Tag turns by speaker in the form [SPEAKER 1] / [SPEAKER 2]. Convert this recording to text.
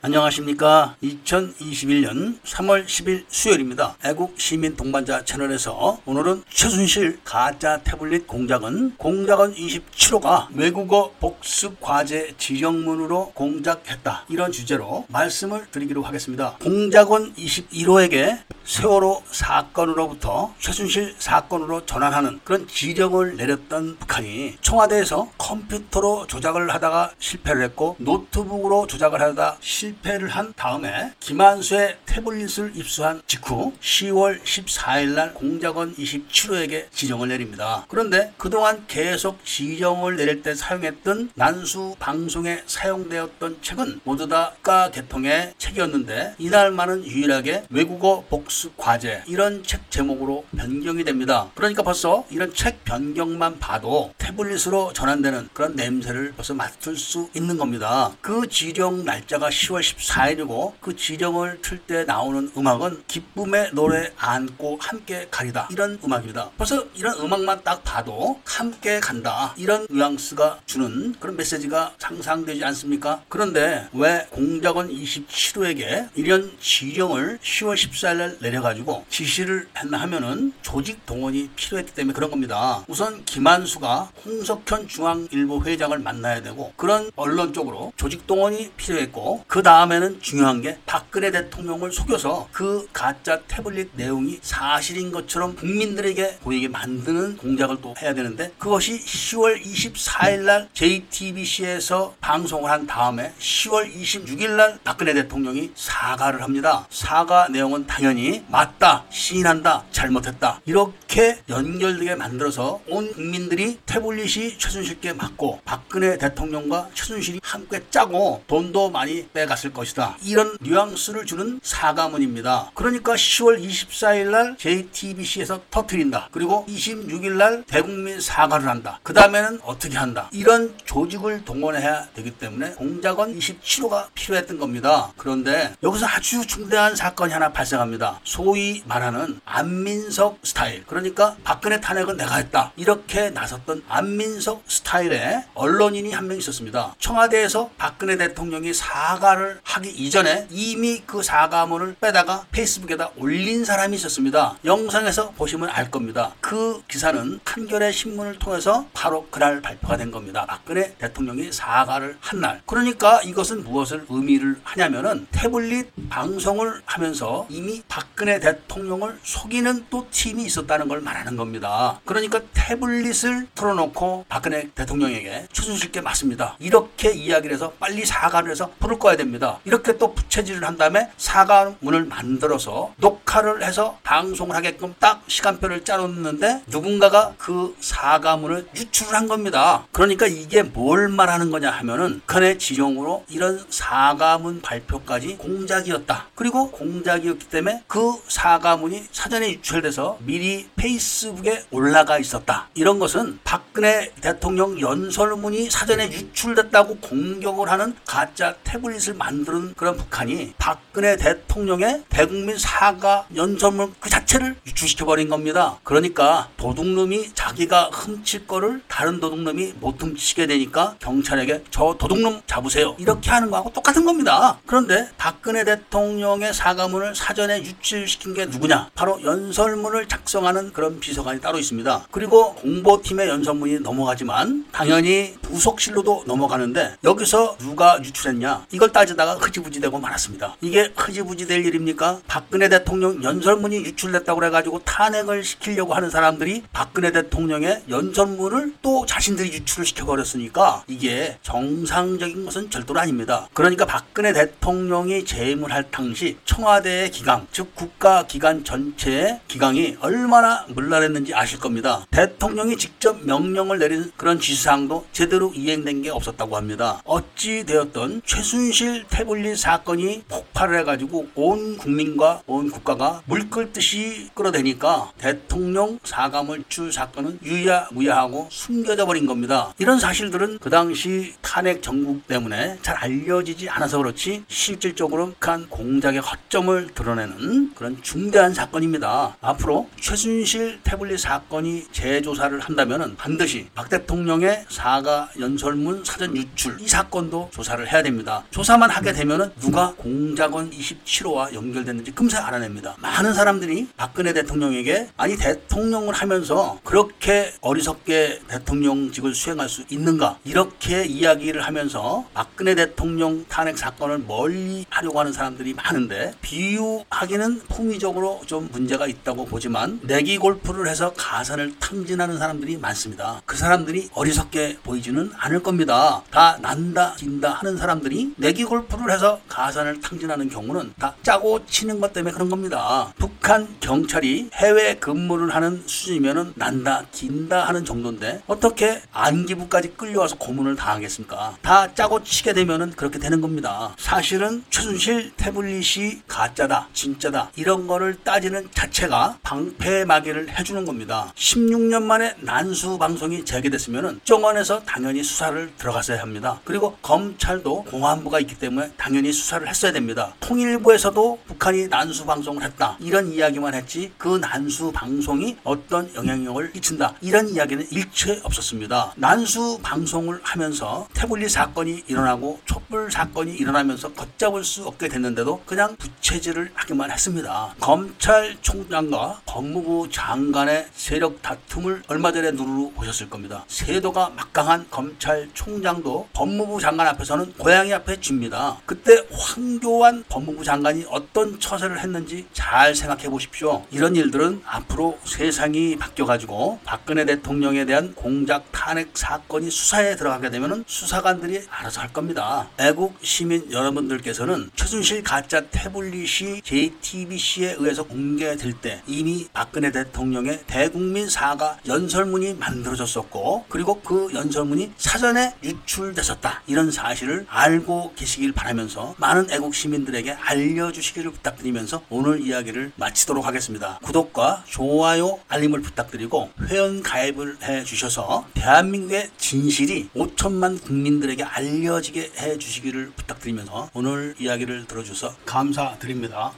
[SPEAKER 1] 안녕하십니까. 2021년 3월 10일 수요일입니다. 애국 시민 동반자 채널에서 오늘은 최순실 가짜 태블릿 공작은 공작원 27호가 외국어 복습 과제 지령문으로 공작했다. 이런 주제로 말씀을 드리기로 하겠습니다. 공작원 21호에게 세월호 사건으로부터 최순실 사건으로 전환하는 그런 지령을 내렸던 북한이 청와대에서 컴퓨터로 조작을 하다가 실패를 했고 노트북으로 조작을 하다 실패 를 한 다음에 김한수의 태블릿을 입수한 직후 10월 14일 날 공작원 27호에게 지령을 내립니다. 그런데 그동안 계속 지령을 내릴 때 사용했던 난수 방송에 사용되었던 책은 모두 다 국가 개통의 책이었는데 이날만은 유일하게 외국어 복수 과제 이런 책 제목으로 변경이 됩니다. 그러니까 벌써 이런 책 변경만 봐도 태블릿으로 전환되는 그런 냄새를 벌써 맡을 수 있는 겁니다. 그 지령 날짜가 10월 14일이고 그 지령을 틀때 나오는 음악은 기쁨의 노래 안고 함께 가리다 이런 음악입니다. 벌써 이런 음악만 딱 봐도 함께 간다 이런 뉘앙스가 주는 그런 메시지가 상상되지 않습니까? 그런데 왜 공작원 27호에게 이런 지령을 10월 14일 날 내려가지고 지시를 했나 하면은 조직 동원이 필요했기 때문에 그런 겁니다. 우선 김한수가 홍석현 중앙일보 회장을 만나야 되고 그런 언론 쪽으로 조직 동원이 필요했고 그 다음에는 중요한 게 박근혜 대통령을 속여서 그 가짜 태블릿 내용이 사실인 것처럼 국민들에게 보이게 만드는 공작을 또 해야 되는데 그것이 10월 24일 날 JTBC에서 방송을 한 다음에 10월 26일 날 박근혜 대통령이 사과를 합니다. 사과 내용은 당연히 맞다, 시인한다, 잘못했다. 이렇게 연결되게 만들어서 온 국민들이 태블릿이 최순실께 맞고 박근혜 대통령과 최순실이 함께 짜고 돈도 많이 빼갔 을 것이다. 이런 뉘앙스를 주는 사과문입니다. 그러니까 10월 24일 날 JTBC에서 터트린다. 그리고 26일 날 대국민 사과를 한다. 그 다음에는 어떻게 한다. 이런 조직을 동원해야 되기 때문에 공작원 27호가 필요했던 겁니다. 그런데 여기서 아주 중대한 사건이 하나 발생합니다. 소위 말하는 안민석 스타일. 그러니까 박근혜 탄핵은 내가 했다. 이렇게 나섰던 안민석 스타일의 언론인이 한 명 있었습니다. 청와대에서 박근혜 대통령이 사과를 하기 이전에 이미 그 사과문을 빼다가 페이스북에다 올린 사람이 있었습니다. 영상에서 보시면 알 겁니다. 그 기사는 한겨레 신문을 통해서 바로 그날 발표가 된 겁니다. 박근혜 대통령이 사과를 한 날. 그러니까 이것은 무엇을 의미를 하냐면은 태블릿 방송을 하면서 이미 박근혜 대통령을 속이는 또 팀이 있었다는 걸 말하는 겁니다. 그러니까 태블릿을 틀어놓고 박근혜 대통령에게 최순실께 맞습니다. 이렇게 이야기를 해서 빨리 사과를 해서 풀을 꺼야 됩니다. 이렇게 또 부채질을 한 다음에 사과문을 만들어서 녹화를 해서 방송을 하게끔 딱 시간표를 짜놓는데 누군가가 그 사과문을 유출을 한 겁니다. 그러니까 이게 뭘 말하는 거냐 하면은 북한의 지령으로 이런 사과문 발표까지 공작이었다. 그리고 공작이었기 때문에 그 사과문이 사전에 유출돼서 미리 페이스북에 올라가 있었다. 이런 것은 박근혜 대통령 연설문이 사전에 유출됐다고 공격을 하는 가짜 태블릿을 만드는 그런 북한이 박근혜 대통령의 대국민 사과 연설문 그 자체를 유출시켜버린 겁니다. 그러니까 도둑놈이 자기가 훔칠 거를 다른 도둑놈이 못 훔치게 되니까 경찰에게 저 도둑놈 잡으세요. 이렇게 하는 거하고 똑같은 겁니다. 그런데 박근혜 대통령의 사과문을 사전에 유출시킨 게 누구냐? 바로 연설문을 작성하는 그런 비서관이 따로 있습니다. 그리고 공보팀의 연설문이 넘어가지만 당연히 부속실로도 넘어가는데 여기서 누가 유출했냐? 이걸 따지 다가 흐지부지 되고 말았습니다. 이게 흐지부지 될 일입니까? 박근혜 대통령 연설문이 유출됐다고 그래가지고 탄핵을 시키려고 하는 사람들이 박근혜 대통령의 연설문을 또 자신들이 유출을 시켜버렸으니까 이게 정상적인 것은 절대로 아닙니다. 그러니까 박근혜 대통령이 재임을 할 당시 청와대의 기강, 즉 국가기관 전체의 기강이 얼마나 물란했는지 아실 겁니다. 대통령이 직접 명령을 내린 그런 지시사항도 제대로 이행된 게 없었다고 합니다. 어찌 되었던 최순실 태블릿 사건이 폭발을 해가지고 온 국민과 온 국가가 물 끓듯이 끌어대니까 대통령 사과물출 사건은 유야무야하고 숨겨져 버린 겁니다. 이런 사실들은 그 당시 탄핵 정국 때문에 잘 알려지지 않아서 그렇지 실질적으로 북한 공작의 허점을 드러내는 그런 중대한 사건입니다. 앞으로 최순실 태블릿 사건이 재조사를 한다면 반드시 박 대통령의 사과 연설문 사전 유출 이 사건도 조사를 해야 됩니다. 조사만 수사만 하게 되면은 누가 공작원 27호와 연결됐는지 금세 알아냅니다. 많은 사람들이 박근혜 대통령에게 아니 대통령을 하면서 그렇게 어리석게 대통령직을 수행할 수 있는가 이렇게 이야기를 하면서 박근혜 대통령 탄핵 사건을 멀리 하려고 하는 사람들이 많은데 비유하기는 품위적으로 좀 문제가 있다고 보지만 내기 골프를 해서 가산을 탕진하는 사람들이 많습니다. 그 사람들이 어리석게 보이지는 않을 겁니다. 다 난다 진다 하는 사람들이 내기 골프 를 해서 가산을 탕진하는 경우는 다 짜고 치는 것 때문에 그런 겁니다. 북 한 경찰이 해외 근무를 하는 수준이면은 난다 긴다 하는 정도인데 어떻게 안기부까지 끌려와서 고문을 당하겠습니까? 다 짜고 치게 되면은 그렇게 되는 겁니다. 사실은 최순실 태블릿이 가짜다 진짜다 이런 거를 따지는 자체가 방패막이를 해주는 겁니다. 16년 만에 난수 방송이 재개됐으면은 정원에서 당연히 수사를 들어갔어야 합니다. 그리고 검찰도 공안부가 있기 때문에 당연히 수사를 했어야 됩니다. 통일부에서도 북한이 난수 방송을 했다 이런 이야기만 했지 그 난수 방송이 어떤 영향력을 끼친다 이런 이야기는 일체 없었습니다. 난수 방송을 하면서 태블릿 사건이 일어나고 촛불 사건이 일어나면서 걷잡을 수 없게 됐는데도 그냥 부채질을 하기만 했습니다. 검찰총장과 법무부 장관의 세력 다툼을 얼마 전에 누르고 보셨을 겁니다. 세도가 막강한 검찰총장도 법무부 장관 앞에서는 고양이 앞에 쥡니다. 그때 황교안 법무부 장관이 어떤 처세를 했는지 잘 생각해 보십시오. 이런 일들은 앞으로 세상이 바뀌어가지고 박근혜 대통령에 대한 공작 탄핵 사건이 수사에 들어가게 되면 수사관들이 알아서 할 겁니다. 애국 시민 여러분들께서는 최순실 가짜 태블릿이 JTBC에 의해서 공개될 때 이미 박근혜 대통령의 대국민 사과 연설문이 만들어졌었고 그리고 그 연설문이 사전에 유출됐었다 이런 사실을 알고 계시길 바라면서 많은 애국 시민들에게 알려주시기를 부탁드리면서 오늘 이야기를 마치도록 하겠습니다. 구독과 좋아요 알림을 부탁드리고 회원 가입을 해 주셔서 대한민국의 진실이 5천만 국민들에게 알려지게 해 주시기를 부탁드리면서 오늘 이야기를 들어주셔서 감사드립니다.